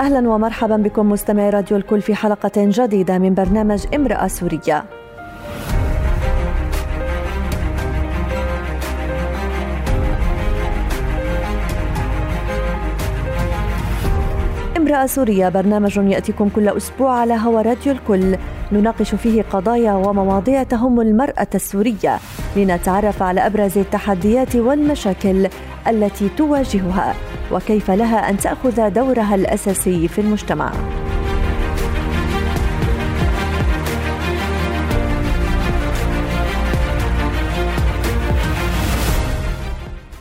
أهلا ومرحبا بكم مستمعي راديو الكل في حلقة جديدة من برنامج امرأة سورية. امرأة سورية برنامج يأتيكم كل أسبوع على هوا راديو الكل. نناقش فيه قضايا ومواضيع تهم المرأة السورية. لنتعرف على أبرز التحديات والمشاكل التي تواجهها. وكيف لها أن تأخذ دورها الأساسي في المجتمع.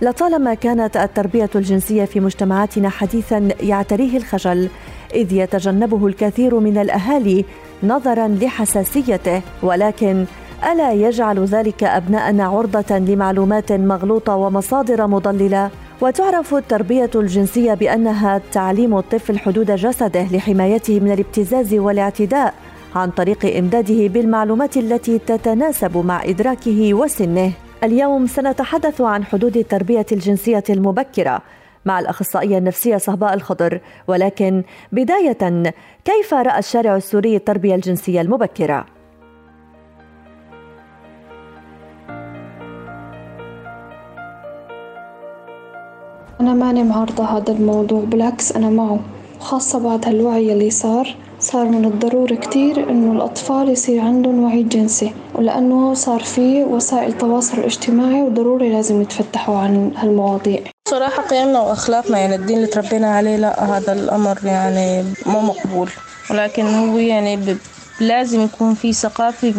لطالما كانت التربية الجنسية في مجتمعاتنا حديثا يعتريه الخجل إذ يتجنبه الكثير من الأهالي نظرا لحساسيته ولكن ألا يجعل ذلك أبناءنا عرضة لمعلومات مغلوطة ومصادر مضللة وتعرف التربية الجنسية بأنها تعليم الطفل حدود جسده لحمايته من الابتزاز والاعتداء عن طريق إمداده بالمعلومات التي تتناسب مع إدراكه وسنه اليوم سنتحدث عن حدود التربية الجنسية المبكرة مع الأخصائية النفسية صهباء الخضر ولكن بداية كيف رأى الشارع السوري التربية الجنسية المبكرة؟ أنا ماني معارضة هذا الموضوع بالعكس أنا معه. خاصة بعد هالوعي اللي صار صار من الضروري كتير إنه الأطفال يصير عندهم وعي جنسي ولأنه صار في وسائل التواصل الاجتماعي وضروري لازم يتفتحوا عن هالمواضيع. صراحة قيمنا وأخلاقنا يعني الدين اللي تربينا عليه لا هذا الأمر يعني مو مقبول. ولكن هو يعني لازم يكون في ثقافة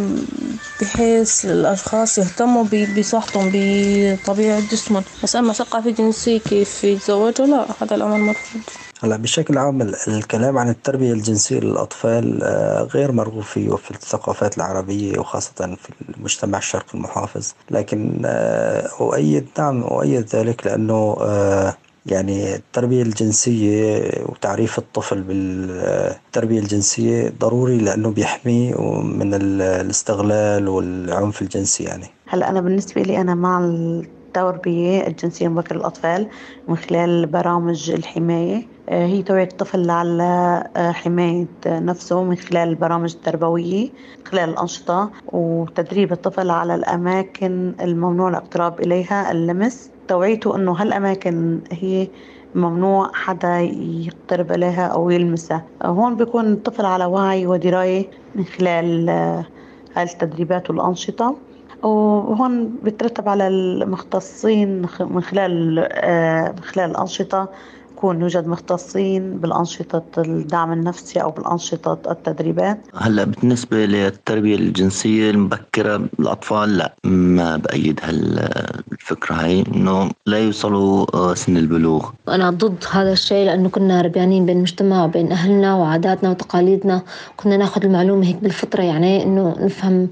بحيث الأشخاص يهتموا بصحتهم بطبيعة جسمهم. بس أما ثقافة جنسية كيف يتزوجوا؟ لا هذا الأمر مرفوض. هلا بشكل عام الكلام عن التربية الجنسية للأطفال آه، غير مرغوب فيه في الثقافات العربية وخاصة في المجتمع الشرقي المحافظ. لكن آه، أؤيد نعم أؤيد ذلك لأنه آه، يعني التربية الجنسية وتعريف الطفل بالتربية الجنسية ضروري لأنه بيحميه من الاستغلال والعنف الجنسي يعني. هلأ أنا بالنسبة لي أنا مع التربية الجنسية مبكرة للأطفال من خلال برامج الحماية. آه، هي توعية الطفل على آه، حماية نفسه من خلال البرامج التربوية خلال الأنشطة وتدريب الطفل على الأماكن الممنوع الاقتراب إليها اللمس. توعيته إنه هالأماكن هي ممنوع حدا يقترب إليها أو يلمسها. هون بيكون الطفل على وعي ودراية من خلال آه، هالتدريبات والأنشطة. وهون بترتب على المختصين من خلال آه، من خلال الأنشطة. يكون يوجد مختصين بالأنشطة الدعم النفسي أو بالأنشطة التدريبات؟ هلا بالنسبة للتربية الجنسية المبكرة للأطفال لا ما بأيد هالفكرة هاي إنه لا يوصلوا آه، سن البلوغ. أنا ضد هذا الشيء لأنه كنا ربيانين بين المجتمع وبين أهلنا وعاداتنا وتقاليدنا كنا ناخذ المعلومة هيك بالفطرة يعني إنه نفهم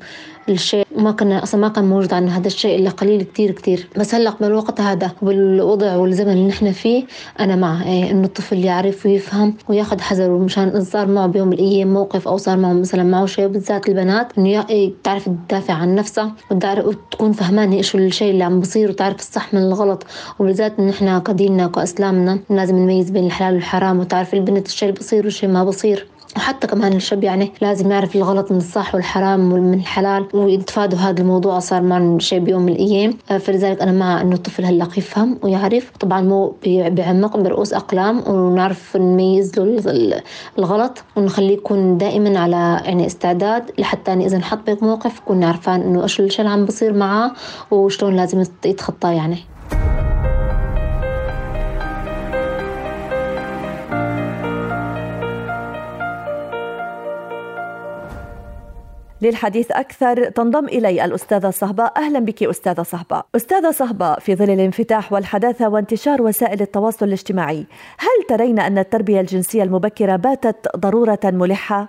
الشيء ما كنا أصلا ما كان موجود عندنا هذا الشيء إلا قليل كثير كثير بس هلأ بالوقت هذا بالوضع والزمن اللي نحن فيه أنا مع إيه إنه الطفل يعرف ويفهم وياخذ حذره مشان صار معه بيوم من الأيام موقف أو صار معه مثلا معه شيء بالذات البنات إنه إيه، تعرف تدافع عن نفسها وتكون فهمانة إيش الشيء اللي عم بصير وتعرف الصح من الغلط. وبالذات نحن كديننا كاسلامنا لازم نميز بين الحلال والحرام وتعرف البنت الشيء اللي بصير والشيء ما بصير. وحتى كمان الشاب يعني لازم يعرف الغلط من الصح والحرام من الحلال ويتفادوا هذا الموضوع صار معنا شيء بيوم من الأيام. آه، فلذلك أنا مع إنه الطفل هلأ يفهم ويعرف. طبعا مو بعمق برؤوس أقلام ونعرف نميز له الغلط ونخليه يكون دائما على يعني استعداد لحتى يعني إذا نحط بموقف يكون عارفان إنه إيش اللي عم بصير معاه وشلون لازم يتخطاه يعني. للحديث أكثر تنضم إلي الأستاذة صهباء أهلا بك أستاذة صهباء أستاذة صهباء في ظل الانفتاح والحداثة وانتشار وسائل التواصل الاجتماعي هل ترين أن التربية الجنسية المبكرة باتت ضرورة ملحة؟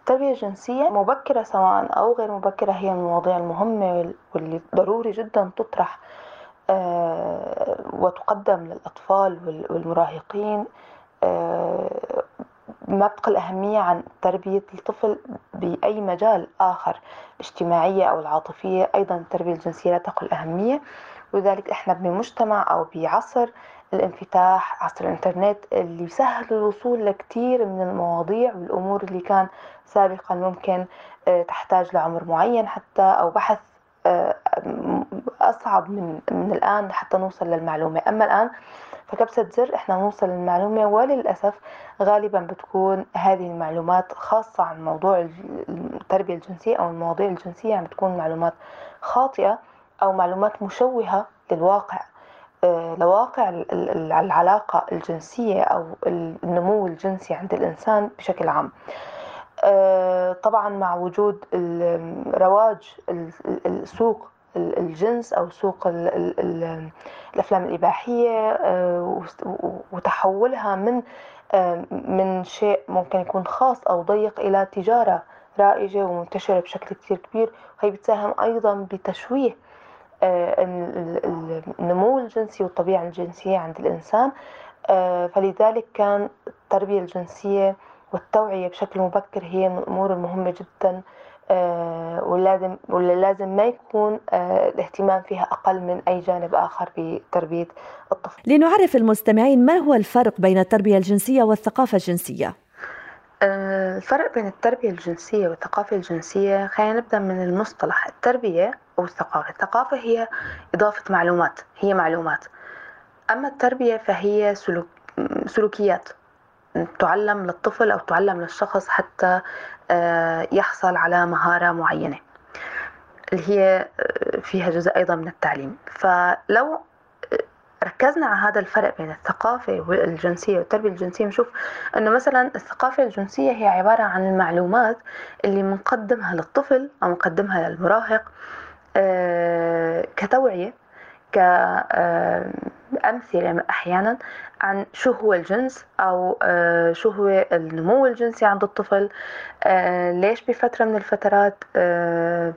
التربية الجنسية مبكرة سواء أو غير مبكرة هي من المواضيع المهمة واللي ضروري جدا تطرح آه، وتقدم للأطفال والمراهقين ما بتقل أهمية عن تربية الطفل بأي مجال آخر الاجتماعية أو العاطفية. أيضا التربية الجنسية لا تقل أهمية ولذلك إحنا بمجتمع أو بعصر الانفتاح عصر الإنترنت اللي يسهل الوصول لكثير من المواضيع والأمور اللي كان سابقا ممكن آه، تحتاج لعمر معين حتى أو بحث آه، أصعب من, من الآن حتى نوصل للمعلومة. أما الآن فكبسة زر إحنا نوصل للمعلومة وللأسف غالبا بتكون هذه المعلومات خاصة عن موضوع التربية الجنسية أو المواضيع الجنسية يعني بتكون معلومات خاطئة أو معلومات مشوهة للواقع. آه، لواقع العلاقة الجنسية أو النمو الجنسي عند الإنسان بشكل عام. آه، طبعا مع وجود رواج السوق الجنس أو سوق الأفلام الإباحية آه، وتحولها من آه، من شيء ممكن يكون خاص أو ضيق إلى تجارة رائجة ومنتشرة بشكل كثير كبير. وهي بتساهم أيضا بتشويه النمو الجنسي والطبيعة الجنسية عند الإنسان. فلذلك كان التربية الجنسية والتوعية بشكل مبكر هي من الأمور المهمة جدا. آه، ولازم ولا لازم ما يكون آه، الاهتمام فيها أقل من أي جانب آخر بتربية الطفل. لنعرف المستمعين ما هو الفرق بين التربية الجنسية والثقافة الجنسية؟ آه، الفرق بين التربية الجنسية والثقافة الجنسية خلينا نبدأ من المصطلح التربية أو الثقافة الثقافة هي إضافة معلومات هي معلومات. أما التربية فهي سلوك سلوكيات. تعلم للطفل أو تعلم للشخص حتى آه، يحصل على مهارة معينة اللي هي آه، فيها جزء أيضا من التعليم. فلو آه، ركزنا على هذا الفرق بين الثقافة والجنسية والتربية الجنسية نشوف أنه مثلا الثقافة الجنسية هي عبارة عن المعلومات اللي بنقدمها للطفل أو بنقدمها للمراهق كتوعية كأمثلة أحيانا عن شو هو الجنس أو آه، شو هو النمو الجنسي عند الطفل آه، ليش بفترة من الفترات آه،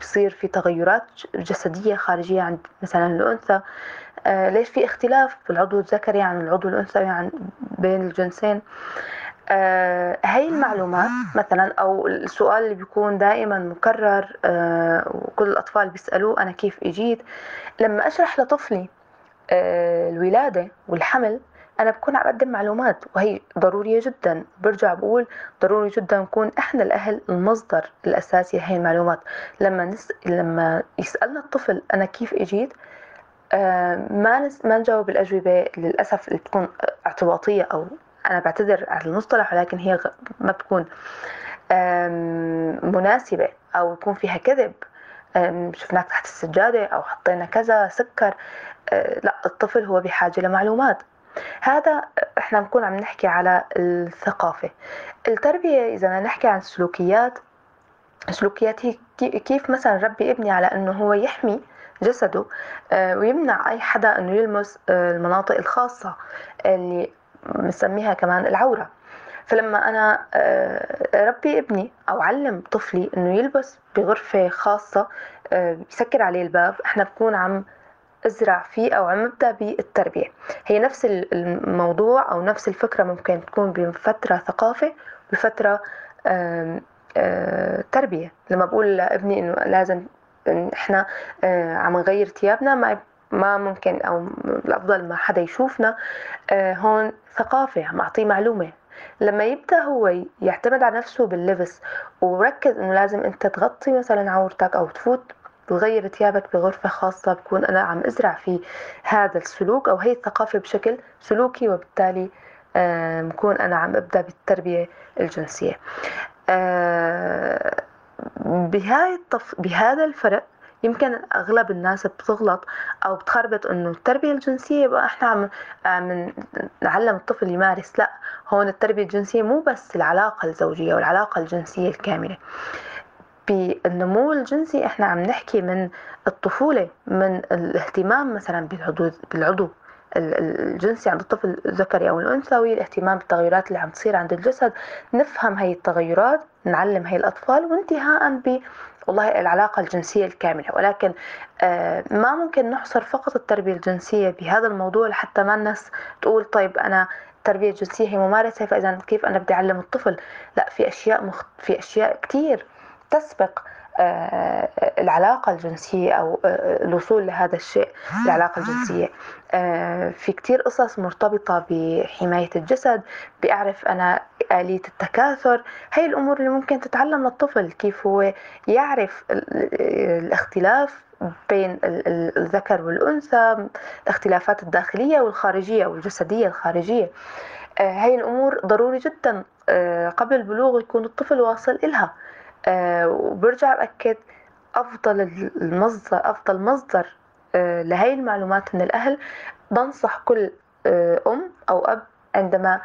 بصير في تغيرات جسدية خارجية عند مثلا الأنثى ليش في اختلاف في العضو الذكري عن العضو الأنثوي عن بين الجنسين؟ هاي المعلومات مثلا أو السؤال اللي بيكون دائما مكرر وكل الأطفال بيسألوه أنا كيف إجيت؟ لما أشرح لطفلي الولادة والحمل أنا بكون عم بقدم معلومات وهي ضرورية جدا. برجع بقول ضروري جدا نكون إحنا الأهل المصدر الأساسي لهي المعلومات. لما نس... لما يسألنا الطفل أنا كيف إجيت آه ما نس... ما نجاوب الأجوبة للأسف اللي بتكون اعتباطية أو أنا بعتذر على المصطلح ولكن هي ما بتكون مناسبة أو يكون فيها كذب. شفناك تحت السجادة أو حطينا كذا سكر أه، لا الطفل هو بحاجة لمعلومات. هذا إحنا بنكون عم نحكي على الثقافة. التربية إذا نحكي عن السلوكيات سلوكيات هي كيف مثلا ربي ابني على إنه هو يحمي جسده أه، ويمنع أي حدا إنه يلمس أه، المناطق الخاصة اللي بنسميها كمان العورة. فلما أنا آه، ربي ابني أو علم طفلي إنه يلبس بغرفة خاصة آه، يسكر عليه الباب إحنا بكون عم ازرع فيه أو عم ابدا بالتربيه هي نفس الموضوع أو نفس الفكرة ممكن تكون بفتره ثقافة بفتره آه، تربية. لما بقول لابني إنه لازم إحنا عم نغير ثيابنا ما ما ممكن أو الأفضل ما حدا يشوفنا هون ثقافة عم أعطيه معلومة. لما يبدأ هو يعتمد على نفسه باللبس وركز إنه لازم أنت تغطي مثلا عورتك أو تفوت تغير ثيابك بغرفة خاصة بكون أنا عم أزرع في هذا السلوك أو هي الثقافة بشكل سلوكي وبالتالي بكون أنا عم أبدأ بالتربية الجنسية. بهاي الطف... بهذا الفرق يمكن أغلب الناس بتغلط أو بتخربط إنه التربية الجنسية بقى إحنا عم عم نعلم الطفل يمارس. لأ هون التربية الجنسية مو بس العلاقة الزوجية والعلاقة الجنسية الكاملة. بالنمو الجنسي إحنا عم نحكي من الطفولة من الاهتمام مثلا بالعضو بالعضو الجنسي عند الطفل الذكري أو الانثوي الاهتمام بالتغيرات اللي عم تصير عند الجسد. نفهم هي التغيرات نعلم هي الأطفال وانتهاء والله العلاقة الجنسية الكاملة ولكن آه، ما ممكن نحصر فقط التربية الجنسية بهذا الموضوع لحتى ما الناس تقول طيب أنا التربية الجنسية هي ممارسة فإذا كيف أنا بدي أعلم الطفل؟ لا في أشياء مخ... في أشياء كتير تسبق. العلاقة الجنسية أو آه، الوصول لهذا الشيء العلاقة الجنسية. آه، في كتير قصص مرتبطة بحماية الجسد بأعرف أنا آلية التكاثر. هي الأمور اللي ممكن تتعلم للطفل كيف هو يعرف الاختلاف بين الذكر والأنثى الاختلافات الداخلية والخارجية والجسدية الخارجية. هاي الأمور ضروري جدا قبل البلوغ يكون الطفل واصل إلها. آه وبرجع بأكد أفضل المصدر أفضل مصدر آه لهي المعلومات من الأهل. بنصح كل آه أم أو أب عندما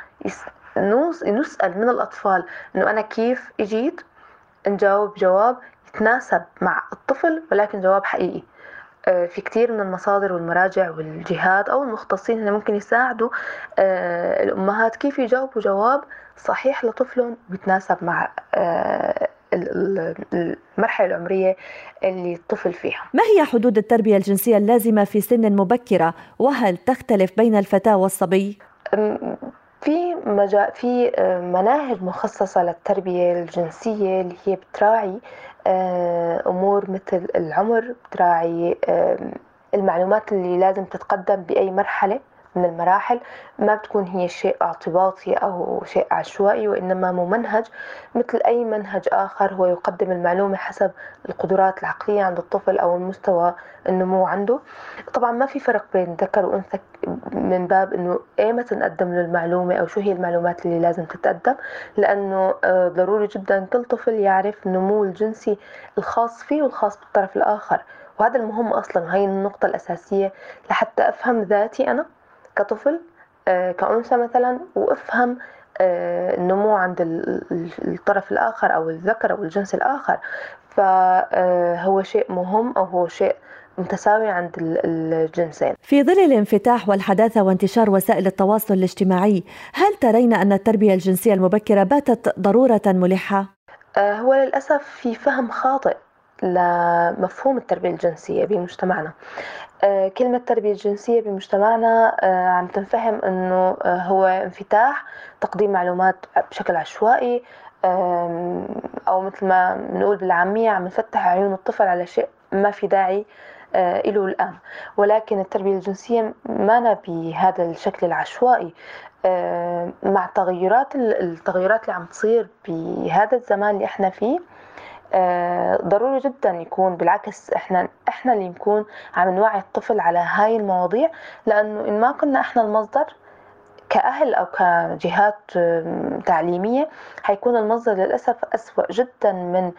نسأل من الأطفال إنه أنا كيف إجيت؟ نجاوب جواب يتناسب مع الطفل ولكن جواب حقيقي. آه، في كثير من المصادر والمراجع والجهات أو المختصين اللي ممكن يساعدوا آه، الأمهات كيف يجاوبوا جواب صحيح لطفلهم بيتناسب مع المرحلة العمرية اللي الطفل فيها. ما هي حدود التربية الجنسية اللازمة في سن مبكرة؟ وهل تختلف بين الفتاة والصبي؟ في مجا... في آه، مناهج مخصصة للتربية الجنسية اللي هي بتراعي آه، أمور مثل العمر بتراعي المعلومات اللي لازم تتقدم بأي مرحلة. من المراحل ما بتكون هي شيء اعتباطي أو شيء عشوائي وإنما ممنهج مثل أي منهج آخر هو يقدم المعلومة حسب القدرات العقلية عند الطفل أو المستوى النمو عنده. طبعا ما في فرق بين ذكر وأنثى من باب إنه إيمتى نقدم له المعلومة أو شو هي المعلومات اللي لازم تتقدم لأنه آه، ضروري جدا كل طفل يعرف النمو الجنسي الخاص فيه والخاص بالطرف الآخر. وهذا المهم أصلا هاي النقطة الأساسية لحتى أفهم ذاتي أنا. كطفل آه، كأنثى مثلا وافهم آه، النمو عند الطرف الآخر أو الذكر أو الجنس الآخر. فهو شيء مهم أو هو شيء متساوي عند الجنسين. في ظل الانفتاح والحداثة وانتشار وسائل التواصل الاجتماعي هل ترين أن التربية الجنسية المبكرة باتت ضرورة ملحة؟ آه، هو للأسف في فهم خاطئ. لمفهوم التربية الجنسية بمجتمعنا. آه، كلمة تربية جنسية بمجتمعنا آه، عم تنفهم أنه آه، هو انفتاح تقديم معلومات بشكل عشوائي أو مثل ما بنقول بالعامية عم نفتح عيون الطفل على شيء ما في داعي له الآن. ولكن التربية الجنسية ما بهذا الشكل العشوائي. مع تغيرات التغيرات اللي عم تصير بهذا الزمان اللي إحنا فيه ضروري جدا يكون بالعكس إحنا إحنا اللي نكون عم نوعي الطفل على هاي المواضيع لأنه إن ما كنا إحنا المصدر كأهل أو كجهات تعليمية حيكون المصدر للأسف أسوأ جدا من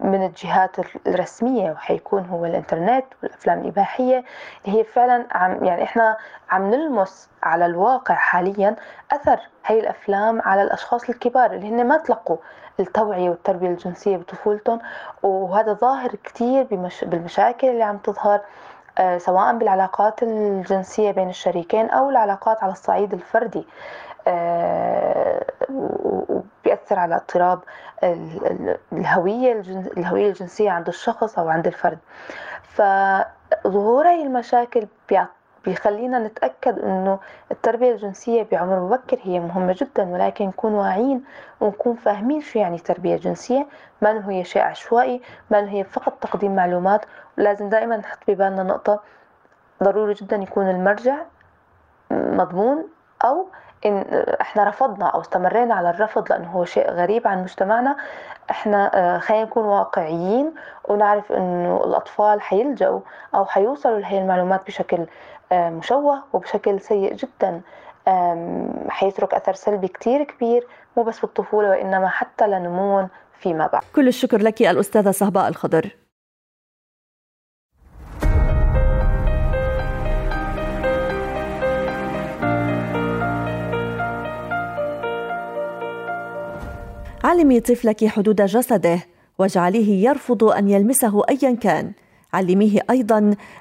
من الجهات الرسمية وحيكون هو الإنترنت والأفلام الإباحية اللي هي فعلا عم يعني إحنا عم نلمس على الواقع حاليا أثر هاي الأفلام على الأشخاص الكبار اللي هن ما تلقوا التوعية والتربية الجنسية بطفولتهم وهذا ظاهر كتير بالمشاكل اللي عم تظهر. سواء بالعلاقات الجنسية بين الشريكين أو العلاقات على الصعيد الفردي. آه، وبيأثر على اضطراب الهوية الهوية الجنسية عند الشخص أو عند الفرد. فظهور هاي المشاكل بيخلينا نتأكد أنه التربية الجنسية بعمر مبكر هي مهمة جدا ولكن نكون واعيين ونكون فاهمين شو يعني تربية جنسية. ما هي شيء عشوائي ما هي فقط تقديم معلومات. ولازم دائما نحط ببالنا نقطة ضروري جدا يكون المرجع مضمون أو إن إحنا رفضنا أو استمرينا على الرفض لأنه هو شيء غريب عن مجتمعنا. إحنا آه، خلينا نكون واقعيين ونعرف إنه الأطفال حيلجأوا أو حيوصلوا لهي المعلومات بشكل مشوه وبشكل سيء جدا حيترك أثر سلبي كتير كبير مو بس بالطفولة وإنما حتى لنمو فيما بعد. كل الشكر لك الأستاذة صهباء الخضر. علمي طفلك حدود جسده واجعليه يرفض أن يلمسه ايا كان. علميه أيضا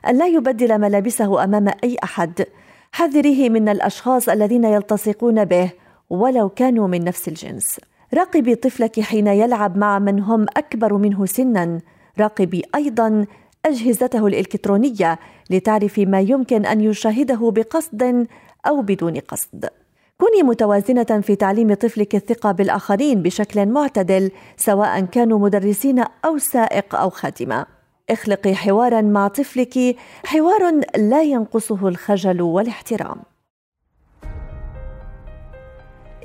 أن لا يبدل ملابسه أمام أي أحد. حذريه من الأشخاص الذين يلتصقون به ولو كانوا من نفس الجنس. راقبي طفلك حين يلعب مع من هم أكبر منه سنا. راقبي أيضا أجهزته الإلكترونية لتعرفي ما يمكن أن يشاهده بقصد أو بدون قصد. كوني متوازنة في تعليم طفلك الثقة بالآخرين بشكل معتدل سواء كانوا مدرسين أو سائق أو خادمة. اخلقي حوارا مع طفلك حوار لا ينقصه الخجل والاحترام.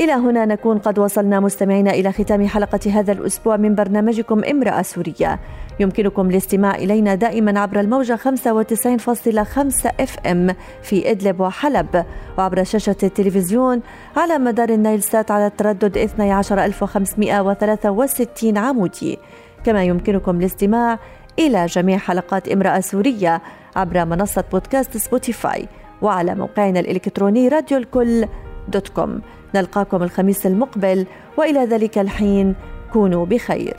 إلى هنا نكون قد وصلنا مستمعين إلى ختام حلقة هذا الأسبوع من برنامجكم امرأة سورية يمكنكم الاستماع إلينا دائما عبر الموجة 95.5 إف إم في إدلب وحلب وعبر شاشة التلفزيون على مدار النايل سات على التردد 12563 عمودي كما يمكنكم الاستماع إلى جميع حلقات امرأة سورية عبر منصة بودكاست Spotify وعلى موقعنا الإلكتروني راديو الكل dot com. نلقاكم الخميس المقبل وإلى ذلك الحين كونوا بخير.